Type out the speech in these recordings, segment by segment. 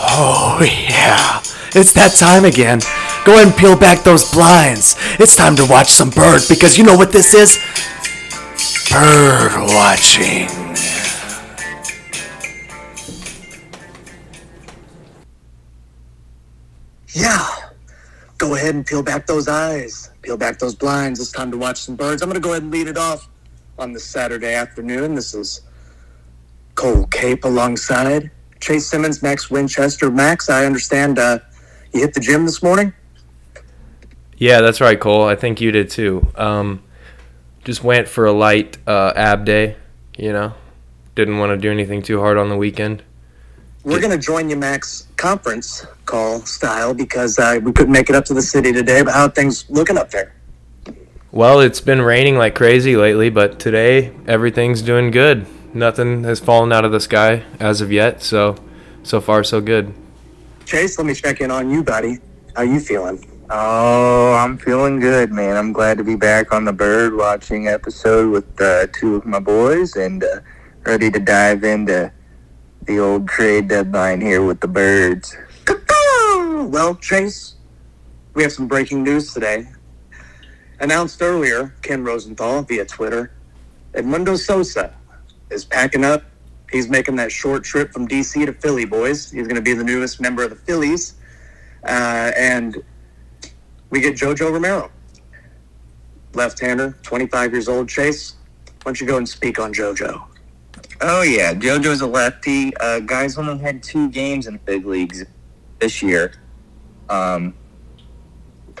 Oh, yeah. It's that time again. Go ahead and peel back those blinds. It's time to watch some bird because you know what this is? Bird watching. Yeah. Go ahead and peel back those eyes. Peel back those blinds. It's time to watch some birds. I'm going to go ahead and lead it off on this Saturday afternoon. This is Cole Cape alongside Chase Simmons, Max Winchester. Max, I understand uh, you hit the gym this morning. Yeah, that's right, Cole. I think you did too. Um, just went for a light uh, ab day. You know, didn't want to do anything too hard on the weekend. We're going to join you, Max, conference call style because uh, we couldn't make it up to the city today. But how are things looking up there? Well, it's been raining like crazy lately, but today everything's doing good. Nothing has fallen out of the sky as of yet, so so far so good. Chase, let me check in on you, buddy. How you feeling? Oh, I'm feeling good, man. I'm glad to be back on the bird watching episode with uh, two of my boys and uh, ready to dive into the old trade deadline here with the birds. Well, Chase, we have some breaking news today. Announced earlier, Ken Rosenthal via Twitter, Edmundo Sosa is packing up. He's making that short trip from DC to Philly, boys. He's going to be the newest member of the Phillies. Uh, and we get Jojo Romero, left hander, 25 years old. Chase, why don't you go and speak on Jojo? Oh yeah, JoJo's a lefty. Uh, guy's only had two games in the big leagues this year, um,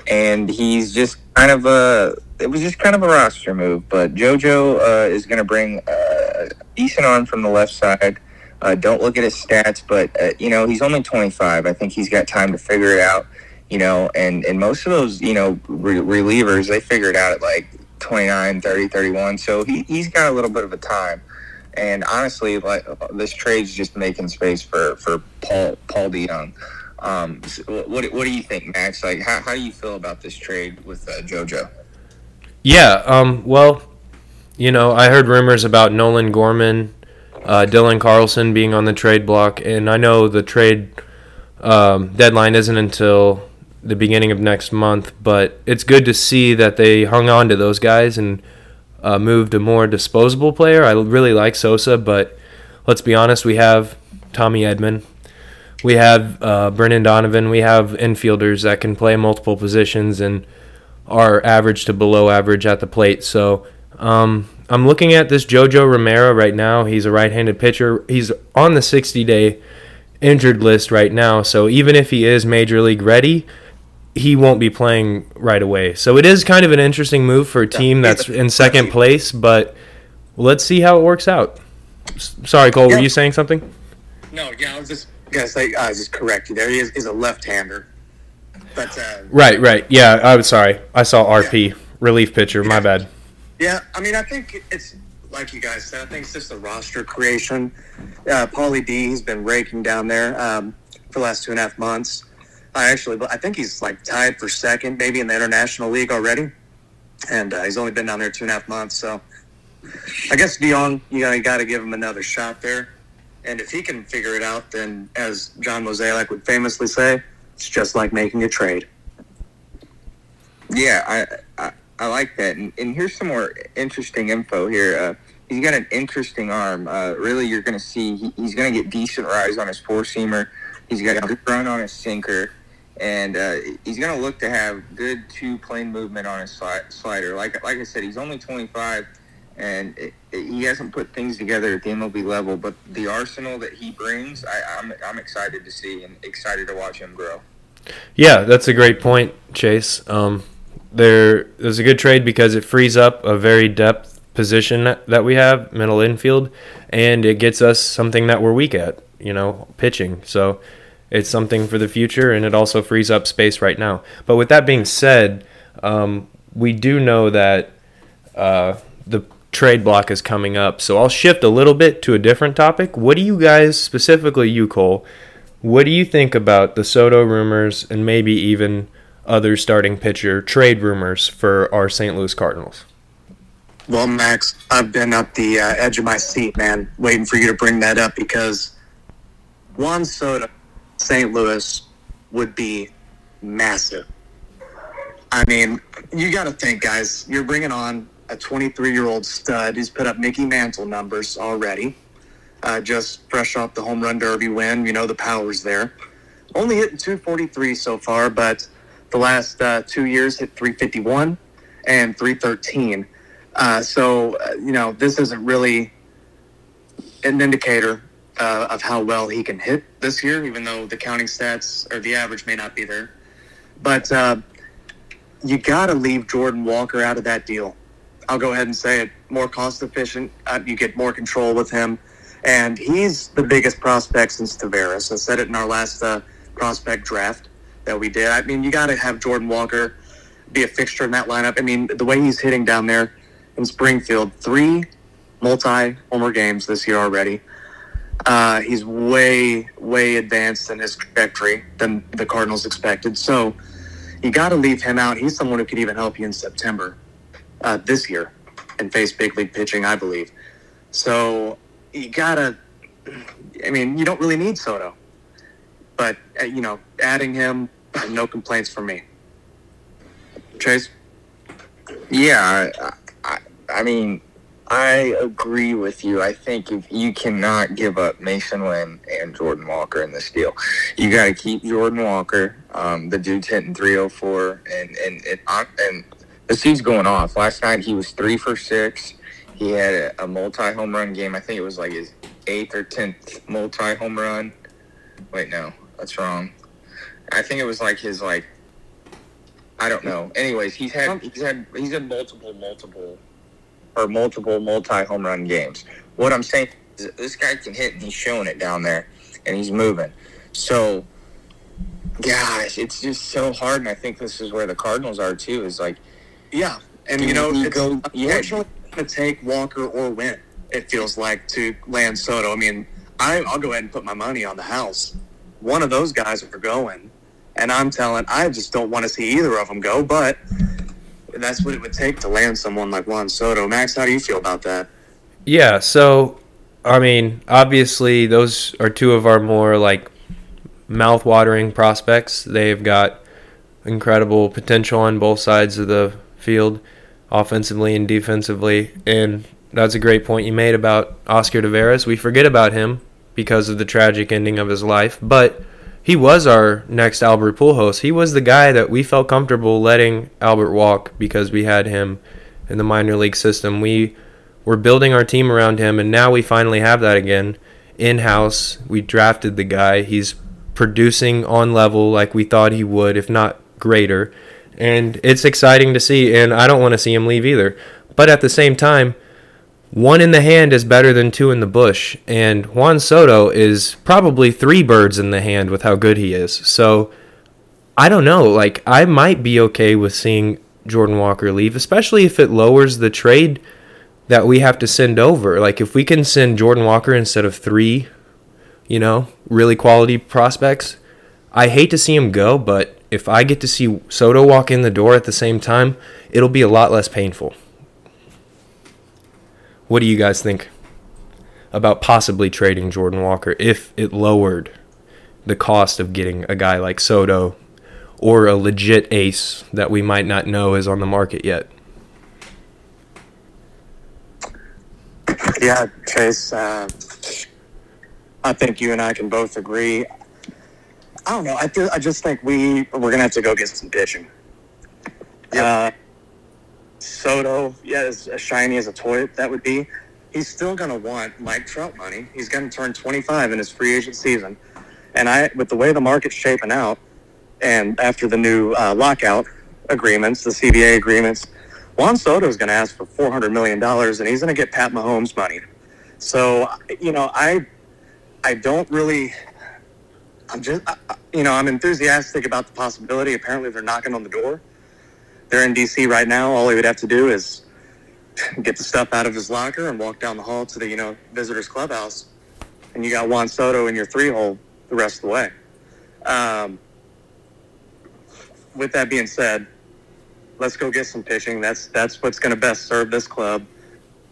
and he's just kind of a. It was just kind of a roster move, but JoJo uh, is going to bring a decent arm from the left side. Uh, don't look at his stats, but uh, you know he's only 25. I think he's got time to figure it out. You know, and and most of those you know re- relievers they figure it out at like 29, 30, 31. So he he's got a little bit of a time. And honestly, like this trade's just making space for for Paul Paul DeJong. Um, so what what do you think, Max? Like, how, how do you feel about this trade with uh, JoJo? Yeah. Um. Well, you know, I heard rumors about Nolan Gorman, uh, Dylan Carlson being on the trade block, and I know the trade um, deadline isn't until the beginning of next month. But it's good to see that they hung on to those guys and uh, moved a more disposable player. I really like Sosa, but let's be honest, we have Tommy Edman, we have uh, Brendan Donovan, we have infielders that can play multiple positions and are average to below average at the plate. So um, I'm looking at this Jojo Romero right now. He's a right-handed pitcher. He's on the 60-day injured list right now. So even if he is major league ready, he won't be playing right away. So it is kind of an interesting move for a team that's in second place, but let's see how it works out. Sorry, Cole, were you saying something? No, yeah, I was just gonna say, I was just correct you there. He is, he's a left-hander, but uh, Right, right. Yeah, I was sorry. I saw RP, relief pitcher. My bad. yeah, I mean, I think it's like you guys said. I think it's just a roster creation. Uh, Paulie D, he's been raking down there um, for the last two and a half months. I actually, I think he's like tied for second, maybe in the international league already, and uh, he's only been down there two and a half months. So, I guess Dion, you know, you got to give him another shot there. And if he can figure it out, then as John Mozeliak would famously say, it's just like making a trade. Yeah, I I, I like that. And, and here's some more interesting info here. Uh, he's got an interesting arm. Uh, really, you're going to see he, he's going to get decent rise on his four seamer. He's got a good run on his sinker, and uh, he's going to look to have good two plane movement on his sli- slider. Like like I said, he's only 25, and he hasn't put things together at the MLB level. But the arsenal that he brings, I, I'm I'm excited to see and excited to watch him grow. Yeah, that's a great point, Chase. Um, there, there's a good trade because it frees up a very depth position that, that we have, middle infield, and it gets us something that we're weak at, you know, pitching. So it's something for the future, and it also frees up space right now. But with that being said, um, we do know that uh, the trade block is coming up. So I'll shift a little bit to a different topic. What do you guys, specifically you, Cole, what do you think about the Soto rumors and maybe even other starting pitcher trade rumors for our St. Louis Cardinals? Well, Max, I've been at the uh, edge of my seat, man, waiting for you to bring that up because Juan Soto St. Louis would be massive. I mean, you got to think, guys. You're bringing on a 23 year old stud who's put up Mickey Mantle numbers already. Uh, just fresh off the home run derby win, you know the power's there. Only hitting 243 so far, but the last uh, two years hit 351 and 313. Uh, so uh, you know this isn't really an indicator uh, of how well he can hit this year, even though the counting stats or the average may not be there. But uh, you got to leave Jordan Walker out of that deal. I'll go ahead and say it. More cost efficient. Uh, you get more control with him. And he's the biggest prospect since Taveras. I said it in our last uh, prospect draft that we did. I mean, you got to have Jordan Walker be a fixture in that lineup. I mean, the way he's hitting down there in Springfield, three multi homer games this year already. Uh, he's way, way advanced in his trajectory than the Cardinals expected. So you got to leave him out. He's someone who could even help you in September uh, this year and face big league pitching, I believe. So you got to, I mean, you don't really need Soto. But, uh, you know, adding him, no complaints from me. Chase? Yeah, I, I, I mean, I agree with you. I think if you cannot give up Masyn Winn and Jordan Walker in this deal, you got to keep Jordan Walker. Um, the dude's hitting 304, and and and, and this dude's going off. Last night he was three for six. He had a, a multi home run game. I think it was like his eighth or tenth multi home run. Wait, no, that's wrong. I think it was like his like. I don't know. Anyways, he's had um, he's had he's had multiple multiple or multiple multi home run games. What I'm saying is this guy can hit and he's showing it down there and he's moving. So, gosh, it's just so hard. And I think this is where the Cardinals are too. Is like, yeah, and you know, it's go, yeah. unfortunately going to take Walker or Winn. It feels like to land Soto. I mean, I, I'll go ahead and put my money on the house. One of those guys are going, and I'm telling, I just don't want to see either of them go. But that's what it would take to land someone like Juan Soto. Max, how do you feel about that? Yeah, so I mean, obviously those are two of our more like mouth-watering prospects. They've got incredible potential on both sides of the field, offensively and defensively. And that's a great point you made about Oscar Taveras. We forget about him because of the tragic ending of his life, but he was our next Albert Pujols. He was the guy that we felt comfortable letting Albert walk because we had him in the minor league system. We were building our team around him, and now we finally have that again in house. We drafted the guy. He's producing on level like we thought he would, if not greater. And it's exciting to see, and I don't want to see him leave either. But at the same time, one in the hand is better than two in the bush, and Juan Soto is probably three birds in the hand with how good he is. So I don't know. Like I might be okay with seeing Jordan Walker leave, especially if it lowers the trade that we have to send over. Like if we can send Jordan Walker instead of three, you know, really quality prospects. I hate to see him go, but if I get to see Soto walk in the door at the same time, it'll be a lot less painful. What do you guys think about possibly trading Jordan Walker if it lowered the cost of getting a guy like Soto or a legit ace that we might not know is on the market yet? Yeah, Chase. Uh, I think you and I can both agree. I don't know. I I just think we we're gonna have to go get some pitching. Yeah. Uh, Soto, yeah, as, as shiny as a toy that would be, he's still going to want Mike Trout money. He's going to turn 25 in his free agent season. And I, with the way the market's shaping out, and after the new uh, lockout agreements, the CBA agreements, Juan Soto is going to ask for $400 million, and he's going to get Pat Mahomes money. So, you know, I, I don't really, I'm just, you know, I'm enthusiastic about the possibility. Apparently, they're knocking on the door they're in DC right now. All he would have to do is get the stuff out of his locker and walk down the hall to the you know visitors clubhouse, and you got Juan Soto in your three hole the rest of the way. Um, with that being said, let's go get some pitching. That's that's what's going to best serve this club.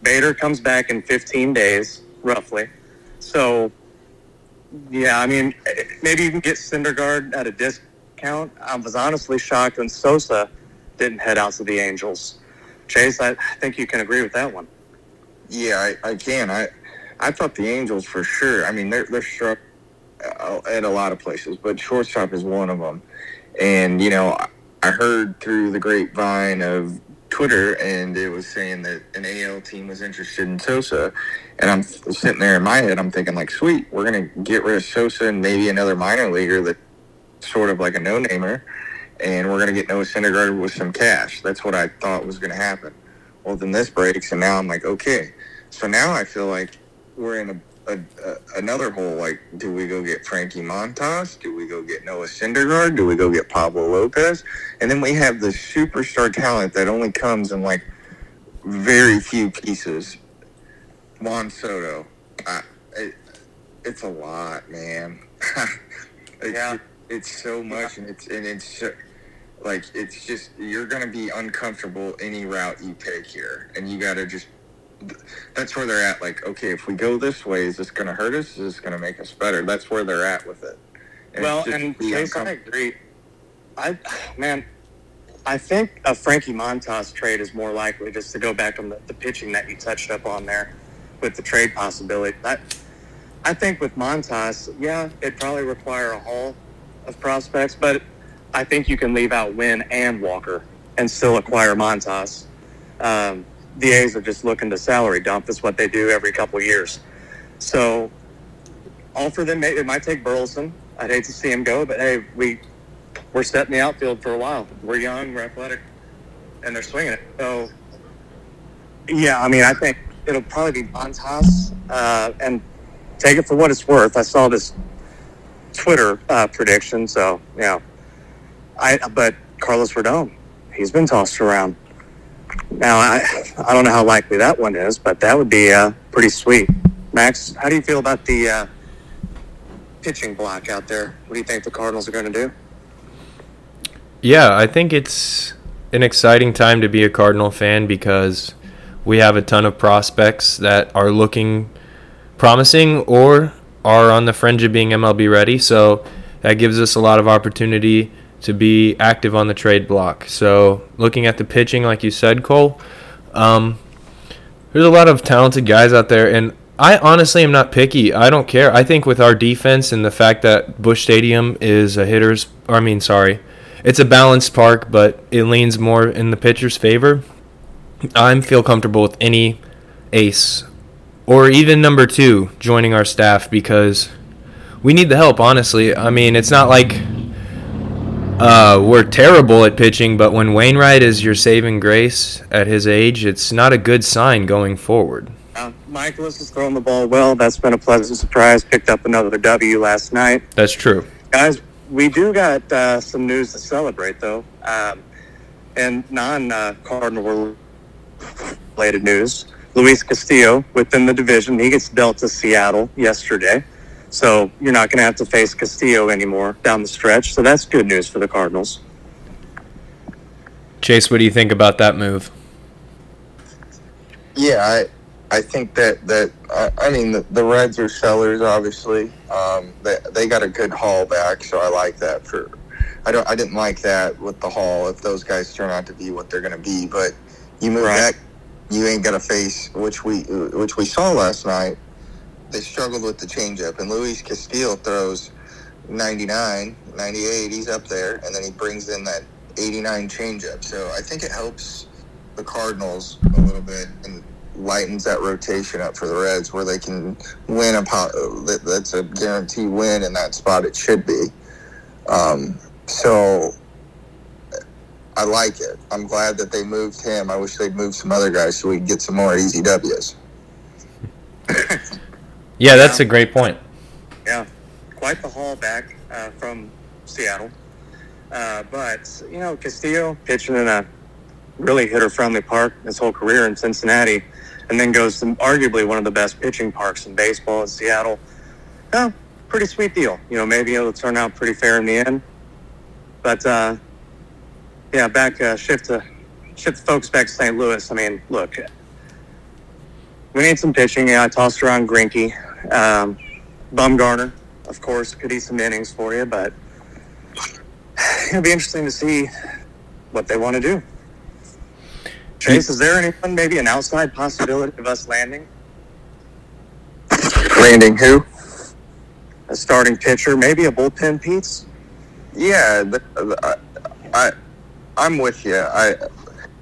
Bader comes back in 15 days, roughly. So, yeah, I mean, maybe you can get Syndergaard at a discount. I was honestly shocked when Sosa didn't head out to the Angels. Chase, I think you can agree with that one. Yeah, I, I can. I I thought the Angels for sure. I mean, they're they're struck uh, at a lot of places, but shortstop is one of them. And you know, I heard through the grapevine of Twitter, and it was saying that an AL team was interested in Sosa. And I'm sitting there in my head, I'm thinking like, sweet, we're gonna get rid of Sosa and maybe another minor leaguer that sort of like a no-namer, and we're gonna get Noah Syndergaard with some cash. That's what I thought was gonna happen. Well, then this breaks, and now I'm like, okay. So now I feel like we're in a a, a, another hole. Like, do we go get Frankie Montas? Do we go get Noah Syndergaard? Do we go get Pablo Lopez? And then we have the superstar talent that only comes in like very few pieces. Juan Soto. I, it, it's a lot, man. it's, Yeah. It's so much, and it's and it's so, like it's just you're gonna be uncomfortable any route you take here, and you gotta just. That's where they're at. Like, okay, if we go this way, is this gonna hurt us? Is this gonna make us better? That's where they're at with it. And well, and Chase, I agree. I, man, I think a Frankie Montas trade is more likely just to go back on the, the pitching that you touched up on there with the trade possibility. I, I think with Montas, yeah, it'd probably require a haul of prospects, but I think you can leave out Winn and Walker and still acquire Montas. Um, the A's are just looking to salary dump. That's what they do every couple of years. So, all for them, it might take Burleson. I'd hate to see him go, but hey, we we're set in the outfield for a while. We're young, we're athletic, and they're swinging it. So, yeah, I mean, I think it'll probably be Montas, uh, and take it for what it's worth. I saw this Twitter uh, prediction, so yeah. I but Carlos Rodon, he's been tossed around. Now, I I don't know how likely that one is, but that would be uh, pretty sweet. Max, how do you feel about the uh, pitching block out there? What do you think the Cardinals are going to do? Yeah, I think it's an exciting time to be a Cardinal fan because we have a ton of prospects that are looking promising or are on the fringe of being MLB ready. So that gives us a lot of opportunity to be active on the trade block. So looking at the pitching, like you said, Cole, um, there's a lot of talented guys out there, and I honestly am not picky. I don't care. I think with our defense and the fact that Busch Stadium is a hitter's, or I mean, sorry, it's a balanced park, but it leans more in the pitcher's favor. I feel comfortable with any ace or even number two joining our staff because we need the help. Honestly, I mean, it's not like uh, we're terrible at pitching, but when Wainwright is your saving grace at his age, it's not a good sign going forward. Uh, Mikolas has thrown the ball well. That's been a pleasant surprise. Picked up another W last night. That's true. Guys, we do got uh, some news to celebrate, though. Um, and non uh, Cardinal related news Luis Castillo within the division, he gets dealt to Seattle yesterday. So you're not going to have to face Castillo anymore down the stretch. So that's good news for the Cardinals. Chase, what do you think about that move? Yeah, I, I think that that I, I mean the, the Reds are sellers, obviously. Um, they they got a good haul back, so I like that. For I don't I didn't like that with the haul if those guys turn out to be what they're going to be. But you move Right. back, you ain't got to face which we which we saw last night. They struggled with the changeup, and Luis Castillo throws 99, 98. He's up there, and then he brings in that 89 changeup. So I think it helps the Cardinals a little bit and lightens that rotation up for the Reds, where they can win a po- that- that's a guaranteed win in that spot. It should be. Um, so I like it. I'm glad that they moved him. I wish they'd move some other guys so we could get some more easy W's. Yeah, that's a great point. Yeah, quite the haul back uh, from Seattle. Uh, but, you know, Castillo pitching in a really hitter friendly park his whole career in Cincinnati, and then goes to arguably one of the best pitching parks in baseball in Seattle. Yeah, pretty sweet deal. You know, maybe it'll turn out pretty fair in the end. But, uh, yeah, back, uh, shift to shift focus back to St. Louis. I mean, look, we need some pitching. Yeah, I tossed around Greinke. Um, Bumgarner, of course, could eat some innings for you, but it'll be interesting to see what they want to do. Chase, is there anyone, maybe an outside possibility of us landing Landing who? a starting pitcher, maybe a bullpen piece? Yeah, the, the, I, I, I'm with you. I,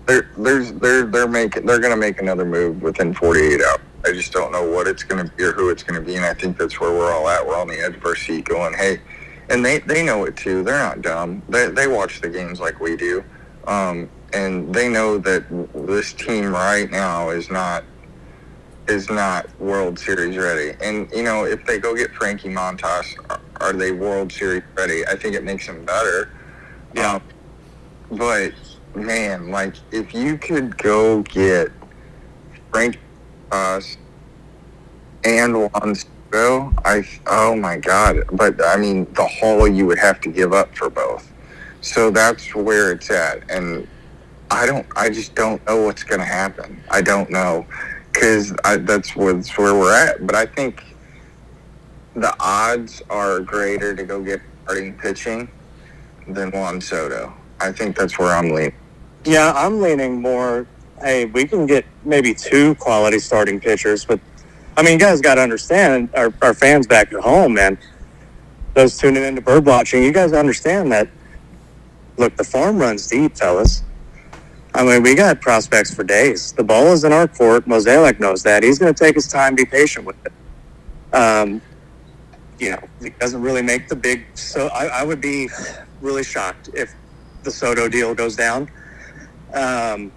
there, there's, they're, they're making, they're gonna make another move within 48 hours. I just don't know what it's gonna be or who it's gonna be, and I think that's where we're all at. We're on the edge of our seat, going, "Hey," and they, they know it too. They're not dumb. They, they watch the games like we do, um, and they know that this team right now is not is not World Series ready. And you know, if they go get Frankie Montas, are- are they World Series ready? I think it makes them better. Yeah. Um, but man, like if you could go get Frank Montas and Juan Soto, I oh my god! But I mean, the haul you would have to give up for both. So that's where it's at, and I don't. I just don't know what's going to happen. I don't know because that's where, where we're at. But I think the odds are greater to go get starting pitching than Juan Soto. I think that's where I'm leaning. Yeah, I'm leaning more. Hey, we can get maybe two quality starting pitchers, but I mean, you guys got to understand our, our fans back at home, man. Those tuning into bird watching, you guys understand that. Look, the farm runs deep, fellas. I mean, we got prospects for days. The ball is in our court. Mozeliak knows that. He's going to take his time, be patient with it. Um, you know, he doesn't really make the big. So I, I would be really shocked if the Soto deal goes down. Um,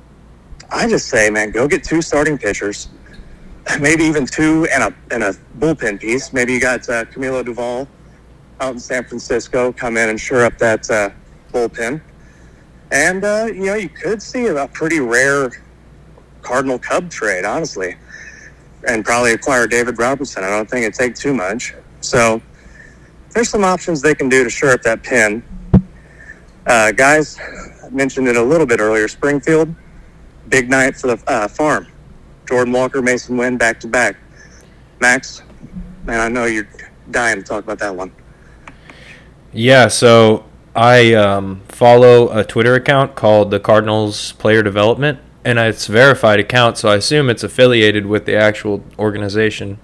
I just say, man, go get two starting pitchers, maybe even two and a and a bullpen piece. Maybe you got uh, Camilo Doval out in San Francisco come in and shore up that uh, bullpen, and uh, you know you could see a pretty rare Cardinal Cub trade, honestly, and probably acquire David Robertson. I don't think it'd take too much. So there's some options they can do to shore up that pin. Uh, guys, I mentioned it a little bit earlier. Springfield, big night for the uh, farm. Jordan Walker, Masyn Winn, back to back. Max, man, I know you're dying to talk about that one. Yeah, so I um, follow a Twitter account called the Cardinals Player Development, and it's a verified account, so I assume it's affiliated with the actual organization.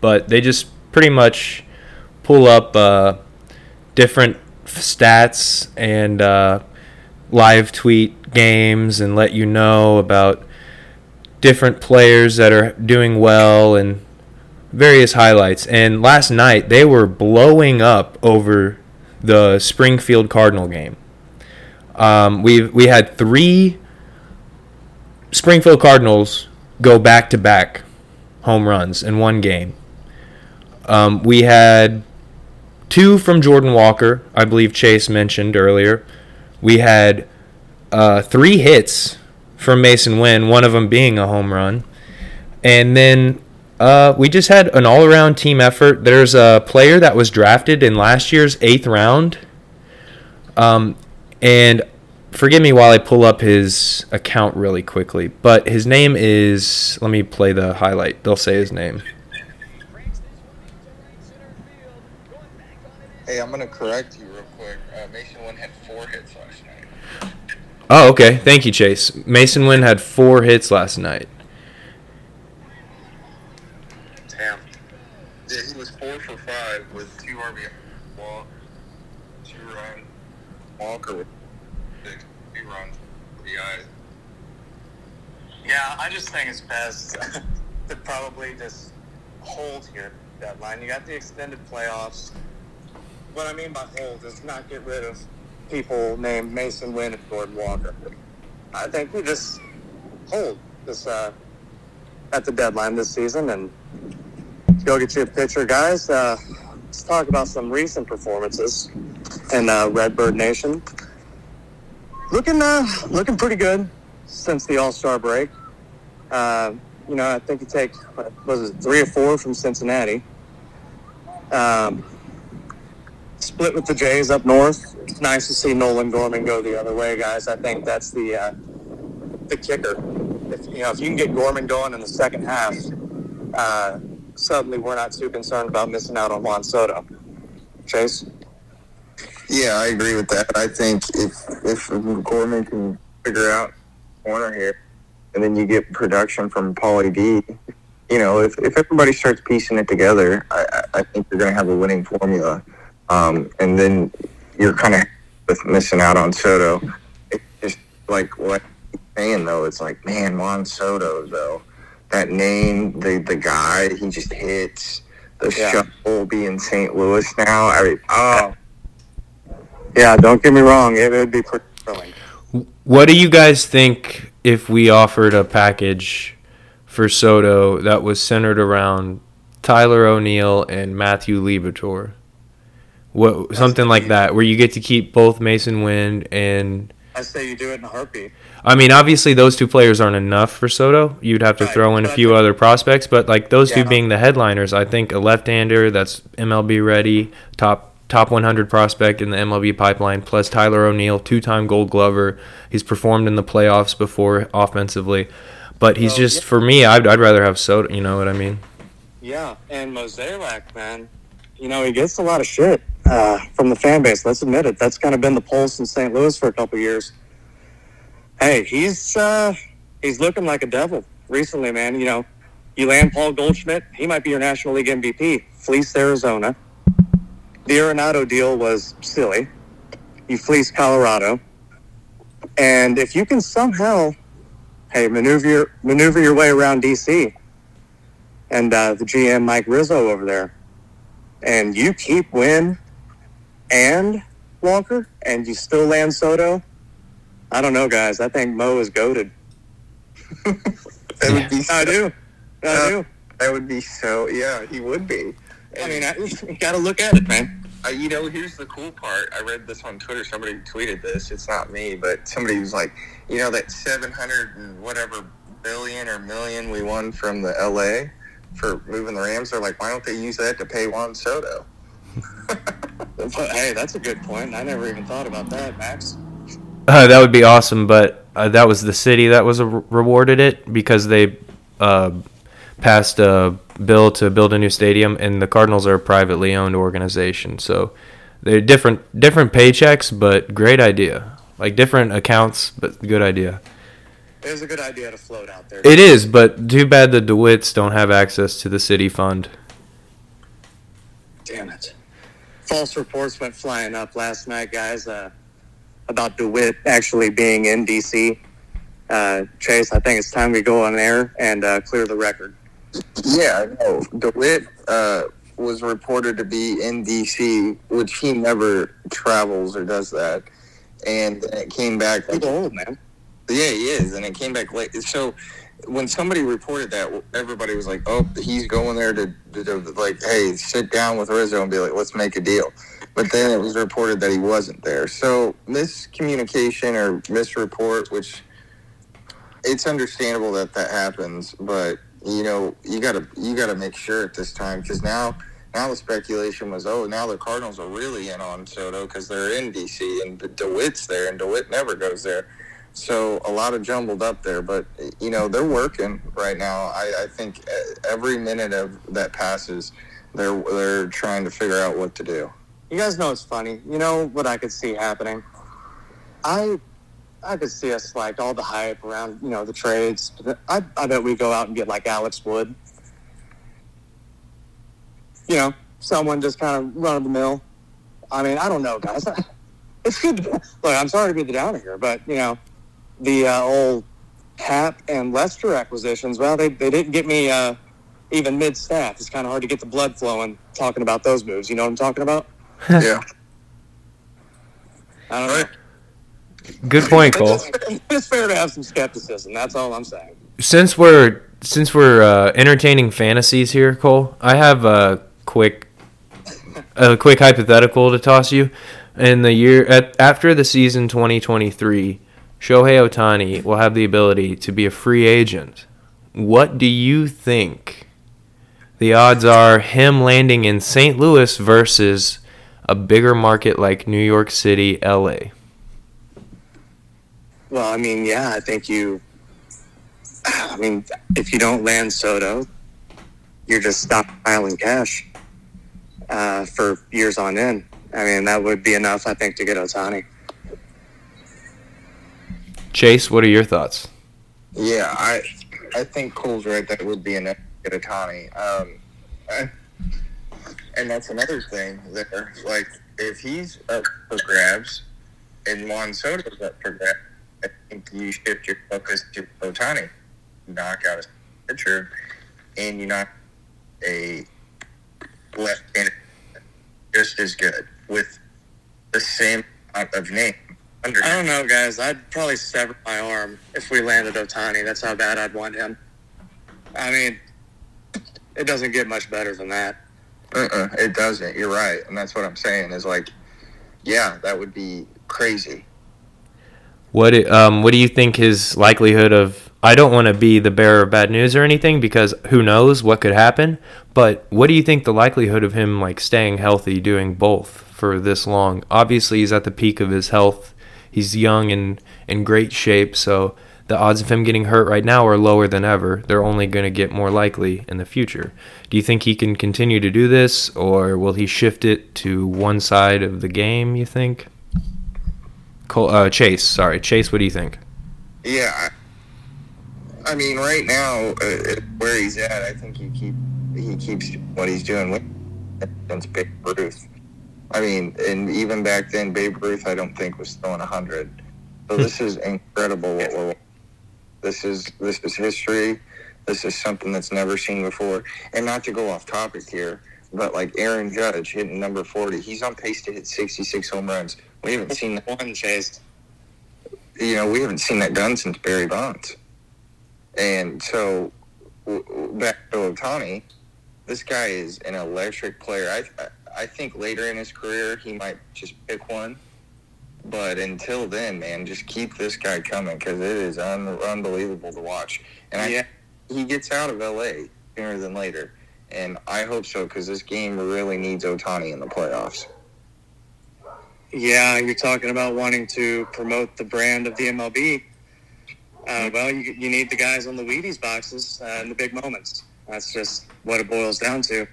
But they just pretty much pull up uh, different stats and uh, live tweet games and let you know about different players that are doing well and various highlights. And last night they were blowing up over the Springfield Cardinal game. Um, we we had three Springfield Cardinals go back to back home runs in one game. Um, we had two from Jordan Walker, I believe Chase mentioned earlier. We had uh, three hits from Masyn Winn, one of them being a home run. And then uh, we just had an all around team effort. There's a player that was drafted in last year's eighth round. Um, and forgive me while I pull up his account really quickly, but his name is. Let me play the highlight. They'll say his name. Hey, I'm going to correct you real quick. Uh, Mason Wynn had four hits last night. Oh, okay. Thank you, Chase. Masyn Winn had four hits last night. Damn. Yeah, he was four for five with two RBI. Walk, two run. Walker with six, two runs. Yeah, I just think it's best to probably just hold here deadline. You got the extended playoffs. What I mean by hold is not get rid of people named Masyn Winn and Jordan Walker. I think we just hold this uh, at the deadline this season and go get you a pitcher, guys. Uh, let's talk about some recent performances in uh, Redbird Nation. Looking, uh, looking pretty good since the All Star break. Uh, you know, I think you take what was it three or four from Cincinnati. Um, split with the Jays up north. It's nice to see Nolan Gorman go the other way, guys. I think that's the uh, the kicker. If you know, if you can get Gorman going in the second half, uh, suddenly we're not too concerned about missing out on Juan Soto. Chase? Yeah, I agree with that. I think if if Gorman can figure out corner here, and then you get production from Paulie D, you know, if, if everybody starts piecing it together, I, I think you're going to have a winning formula. Um, and then you're kind of with missing out on Soto. It's just like what he's saying though. It's like, man, Juan Soto though. That name, the the guy, he just hits. The Yeah. shuffle be in St. Louis now. I mean, oh, Yeah, don't get me wrong. It would be pretty thrilling. What do you guys think if we offered a package for Soto that was centered around Tyler O'Neill and Matthew Liberatore? What something like that, where you get to keep both Masyn Winn and I say you do it in a heartbeat. I mean, obviously those two players aren't enough for Soto. You'd have to Right, throw in a few other prospects, but like those two being the headliners, I think a left-hander that's MLB ready, top top 100 prospect in the MLB pipeline, plus Tyler O'Neill, two-time Gold Glover. He's performed in the playoffs before offensively, but he's Well, just yeah. for me. I'd, I'd rather have Soto. You know what I mean? Yeah, and Mozeliak, man, you know he gets a lot of shit uh, from the fan base. Let's admit it. That's kind of been the pulse in St. Louis for a couple years. Hey, he's uh, he's looking like a devil recently, man. You know, you land Paul Goldschmidt, he might be your National League MVP. Fleeced Arizona. The Arenado deal was silly. You fleece Colorado, and if you can somehow, hey, maneuver your, maneuver your way around DC and uh, the GM Mike Rizzo over there, and you keep Winn and Walker, and you still land Soto. I don't know, guys. I think Mo is goaded. that would be. I do. I Uh, do. That would be so. Yeah, he would be. I mean, I, you got to look at it, man. Uh, you know, here's the cool part. I read this on Twitter. Somebody tweeted this. It's not me, but somebody was like, you know, that 700 and whatever billion or million we won from the LA for moving the Rams. They're like, why don't they use that to pay Juan Soto? But, hey, that's a good point. I never even thought about that, Max. Uh, that would be awesome, but uh, that was the city that was uh, rewarded it because they uh, passed a bill to build a new stadium, and the Cardinals are a privately owned organization, so they're different different paychecks, but great idea. Like different accounts, but good idea. It was a good idea to float out there. It is, but too bad the DeWitts don't have access to the city fund. Damn it. False reports went flying up last night, guys, uh, about DeWitt actually being in D.C. Uh, Chase, I think it's time we go on air and uh, clear the record. Yeah, no. DeWitt uh, was reported to be in D.C., which he never travels or does that. And it came back. He's old, man. Yeah, he is, and it came back late. So when somebody reported that, everybody was like, "Oh, he's going there to, to, to like, hey, sit down with Rizzo and be like, let's make a deal." But then it was reported that he wasn't there. So miscommunication or misreport, which it's understandable that that happens, but you know, you gotta you gotta make sure at this time because now. Now the speculation was, oh, now the Cardinals are really in on Soto because they're in DC and DeWitt's there, and DeWitt never goes there. So a lot of jumbled up there, but you know they're working right now. I, I think every minute of that passes, they're they're trying to figure out what to do. You guys know it's funny. You know what I could see happening? I I could see us like all the hype around, you know, the trades. I, I bet we go out and get like Alex Wood. You know, someone just kind of run of the mill. I mean, I don't know, guys. It's good. To, look, I'm sorry to be the downer here, but you know, the uh, old Happ and Lester acquisitions. Well, they, they didn't get me uh, even mid staff. It's kind of hard to get the blood flowing talking about those moves. You know what I'm talking about? yeah, I don't know. Good point, Cole. It's, it's fair to have some skepticism. That's all I'm saying. Since we're since we're uh, entertaining fantasies here, Cole, I have a quick a quick hypothetical to toss you. In the year at, after the season 2023, Shohei Ohtani will have the ability to be a free agent. What do you think the odds are him landing in St. Louis versus a bigger market like New York City, LA? Well, I mean, yeah, I think you. I mean, if you don't land Soto, you're just stockpiling cash. uh, for years on end. I mean, that would be enough, I think, to get Ohtani. Chase, what are your thoughts? Yeah, I I think Cole's right. That would be an Ohtani. Um, and that's another thing there. Like, if he's up for grabs and Juan Soto's up for grabs, I think you shift your focus to Ohtani. Knock out a pitcher, and you knock a left-handed just as good with the same amount of name. Under I don't know, guys. I'd probably sever my arm if we landed Ohtani. That's how bad I'd want him. I mean, it doesn't get much better than that. Uh-uh, it doesn't. You're right, and that's what I'm saying. Is like, yeah, that would be crazy. What um what do you think his likelihood of I don't want to be the bearer of bad news or anything because who knows what could happen, but what do you think the likelihood of him like staying healthy doing both for this long? Obviously he's at the peak of his health. He's young and in great shape, so the odds of him getting hurt right now are lower than ever. They're only going to get more likely in the future. Do you think he can continue to do this or will he shift it to one side of the game, you think? Cole, uh, Chase, sorry. Chase, what do you think? Yeah, I, mean, right now uh, where he's at, I think he keep he keeps what he's doing Babe Ruth. I mean, and even back then, Babe Ruth, I don't think was throwing hundred. So this is incredible. What we're this is this is history. This is something that's never seen before. And not to go off topic here, but like Aaron Judge hitting number forty, he's on pace to hit sixty-six home runs. We haven't seen that One chase. you know, we haven't seen that done since Barry Bonds. And so, back to Ohtani, this guy is an electric player. I, I think later in his career, he might just pick one. But until then, man, just keep this guy coming because it is un- unbelievable to watch. And I, he gets out of LA sooner than later. And I hope so because this game really needs Ohtani in the playoffs. Yeah, you're talking about wanting to promote the brand of the MLB. Uh, well, you, you need the guys on the Wheaties boxes uh, in the big moments. That's just what it boils down to.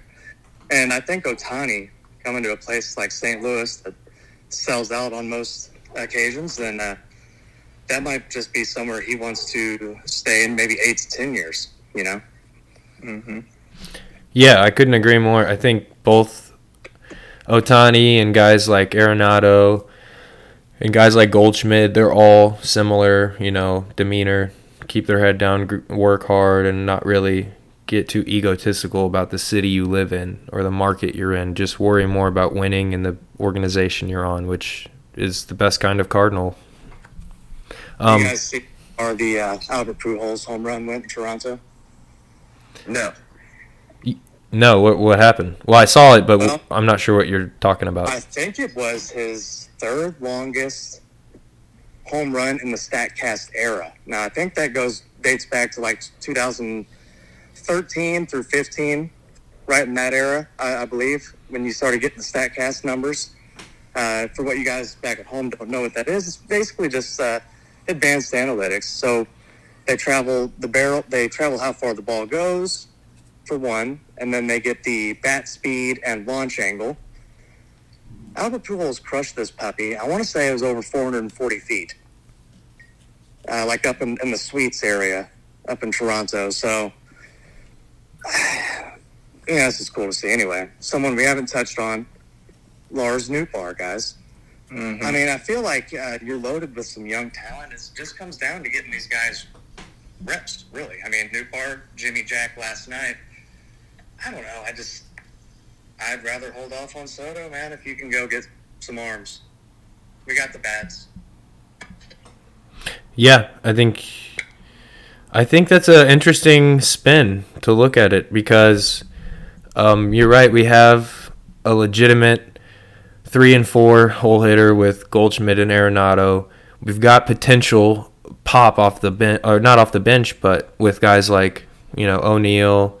And I think Ohtani coming to a place like St. Louis that sells out on most occasions, then uh, that might just be somewhere he wants to stay in maybe eight to ten years. You know. Mm-hmm. Yeah, I couldn't agree more. I think both Ohtani and guys like Arenado and guys like Goldschmidt, they're all similar, you know, demeanor, keep their head down, work hard, and not really get too egotistical about the city you live in or the market you're in. Just worry more about winning and the organization you're on, which is the best kind of Cardinal. Um, you guys see or the uh, Albert Pujols home run went in Toronto? No. no, what, what happened? Well, I saw it, but Well- I'm not sure what you're talking about. I think it was his third longest home run in the Statcast era. Now I think that goes dates back to like 2013 through 15, right in that era, I, I believe, when you started getting the Statcast numbers. Uh, for what you guys back at home don't know what that is, it's basically just uh, advanced analytics. So they travel the barrel, they travel how far the ball goes, for one, and then they get the bat speed and launch angle. Albert Pujols crushed this puppy. I want to say it was over 440 feet, uh, like up in, in the suites area, up in Toronto. So, yeah, this is cool to see. Anyway, someone we haven't touched on, Lars Nootbaar, guys. Mhm. I mean, I feel like uh, you're loaded with some young talent. It just comes down to getting these guys reps, really. I mean, Newbar, Jimmy Jack last night. I don't know. I just, I'd rather hold off on Soto, man, if you can go get some arms. We got the bats. Yeah, I think I think that's an interesting spin to look at it because um, you're right. We have a legitimate three and four hole hitter with Goldschmidt and Arenado. We've got potential pop off the bench, or not off the bench, but with guys like you know O'Neill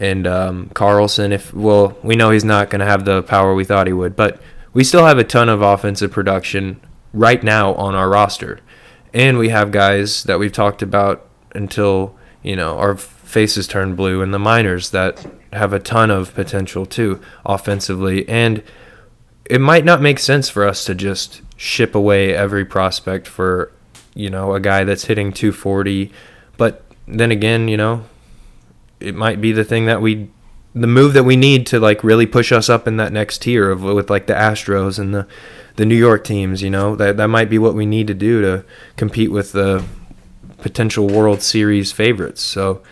and um, Carlson. If well, we know he's not going to have the power we thought he would, but we still have a ton of offensive production right now on our roster, and we have guys that we've talked about until you know our faces turn blue in the minors that have a ton of potential too offensively, and it might not make sense for us to just ship away every prospect for you know a guy that's hitting 240, but then again, you know, it might be the thing that we the move that we need to like really push us up in that next tier of with like the Astros and the the New York teams, you know. That that might be what we need to do to compete with the potential World Series favorites. So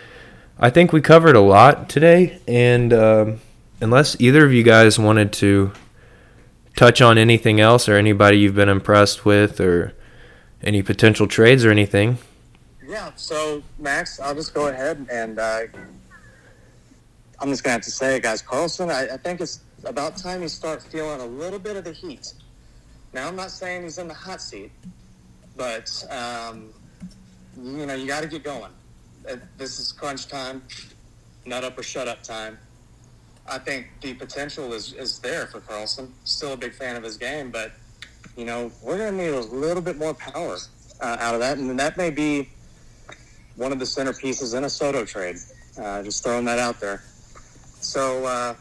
I think we covered a lot today and um, unless either of you guys wanted to touch on anything else or anybody you've been impressed with or any potential trades or anything. Yeah, so Max, I'll just go ahead and uh, I'm just gonna have to say guys. Carlson, I, I think it's about time you start feeling a little bit of the heat. Now, I'm not saying he's in the hot seat, but um, you know you got to get going. Uh, This is crunch time, nut up or shut up time. I think the potential is, is there for Carlson. Still a big fan of his game, but you know we're gonna need a little bit more power uh, out of that, and that may be one of the centerpieces in a Soto trade. Uh, just throwing that out there. So uh,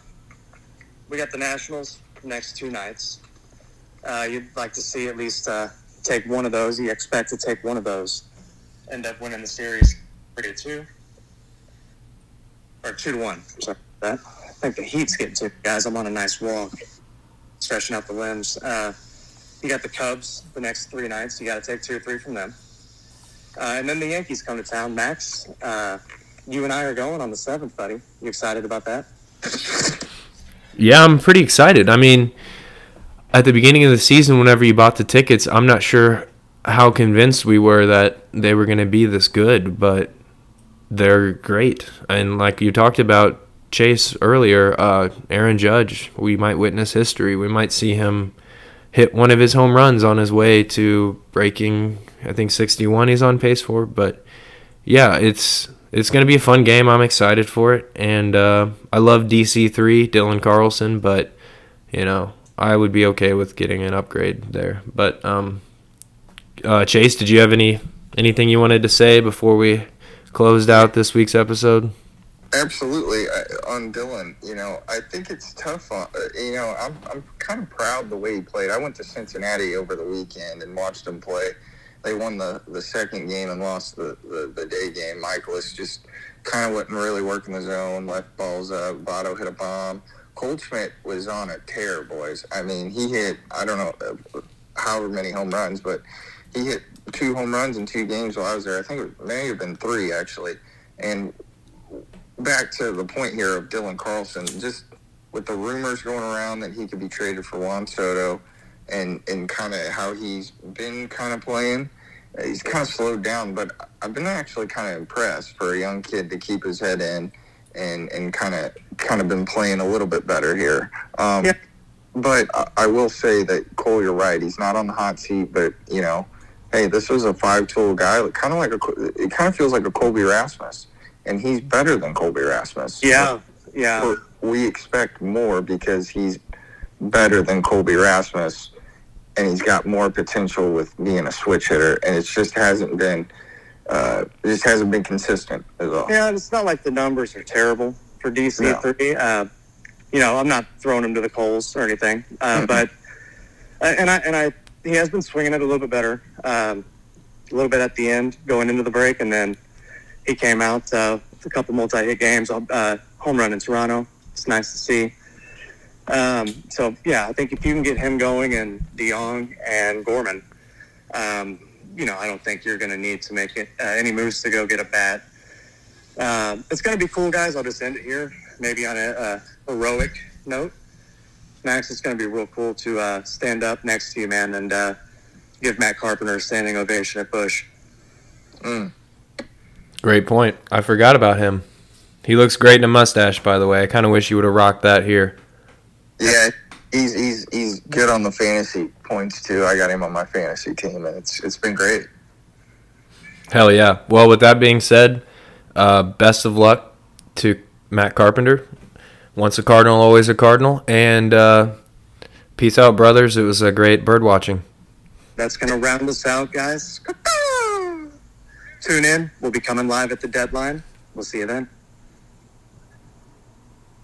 we got the Nationals next two nights. Uh, you'd like to see at least uh, take one of those. You expect to take one of those. End up winning the series three to two or two to one. Sorry that. I think the heat's getting to guys. I'm on a nice walk, stretching out the limbs. Uh, you got the Cubs the next three nights. You got to take two or three from them. Uh, and then the Yankees come to town. Max, uh, you and I are going on the seventh, buddy. You excited about that? Yeah, I'm pretty excited. I mean, at the beginning of the season, whenever you bought the tickets, I'm not sure how convinced we were that they were going to be this good, but they're great. And like you talked about Chase earlier, uh, Aaron Judge, we might witness history. We might see him hit one of his home runs on his way to breaking, I think 61 he's on pace for. But yeah, it's it's going to be a fun game. I'm excited for it. And uh, I love DC3, Dylan Carlson, but, you know, I would be okay with getting an upgrade there. But, um, uh, Chase, did you have any anything you wanted to say before we closed out this week's episode? Absolutely, I, on Dylan. You know, I think it's tough. On, uh, you know, I'm I'm kind of proud the way he played. I went to Cincinnati over the weekend and watched him play. They won the, the second game and lost the, the, the day game. Mikolas just kind of wasn't really working in the zone. Left balls up. Votto hit a bomb. Goldschmidt was on a tear, boys. I mean, he hit I don't know uh, however many home runs, but he hit two home runs in two games while I was there. I think it may have been three actually. And back to the point here of Dylan Carlson, just with the rumors going around that he could be traded for Juan Soto, and and kind of how he's been kind of playing, he's kind of slowed down. But I've been actually kind of impressed for a young kid to keep his head in, and and kind of kind of been playing a little bit better here. Um, Yeah. But I, I will say that Cole, you're right. He's not on the hot seat, but you know, hey, this was a five-tool guy. Kind of like a, it kind of feels like a Colby Rasmus, and he's better than Colby Rasmus. Yeah, yeah. But we expect more because he's better than Colby Rasmus, and he's got more potential with being a switch hitter, and it just hasn't been. Uh, it just hasn't been consistent at all. Yeah, it's not like the numbers are terrible for DC three. Uh, you know, I'm not throwing him to the coals or anything, uh, but uh, and I and I he has been swinging it a little bit better, um, a little bit at the end going into the break, and then he came out uh, with a couple multi-hit games, uh, home run in Toronto. It's nice to see. Um, so yeah, I think if you can get him going and DeJong and Gorman, um, you know, I don't think you're going to need to make it, uh, any moves to go get a bat. Um, it's going to be cool, guys. I'll just end it here, maybe on a, a heroic note. Max, it's going to be real cool to uh, stand up next to you, man, and uh, give Matt Carpenter a standing ovation at Busch. Mm. Great point. I forgot about him. He looks great in a mustache, by the way. I kind of wish you would have rocked that here. Yeah, he's he's he's good on the fantasy points too. I got him on my fantasy team, and it's it's been great. Hell yeah. Well, with that being said, uh, best of luck to Matt Carpenter. Once a Cardinal, always a Cardinal. And uh, peace out, brothers. It was a great bird watching. That's going to round us out, guys. Tune in. We'll be coming live at the deadline. We'll see you then.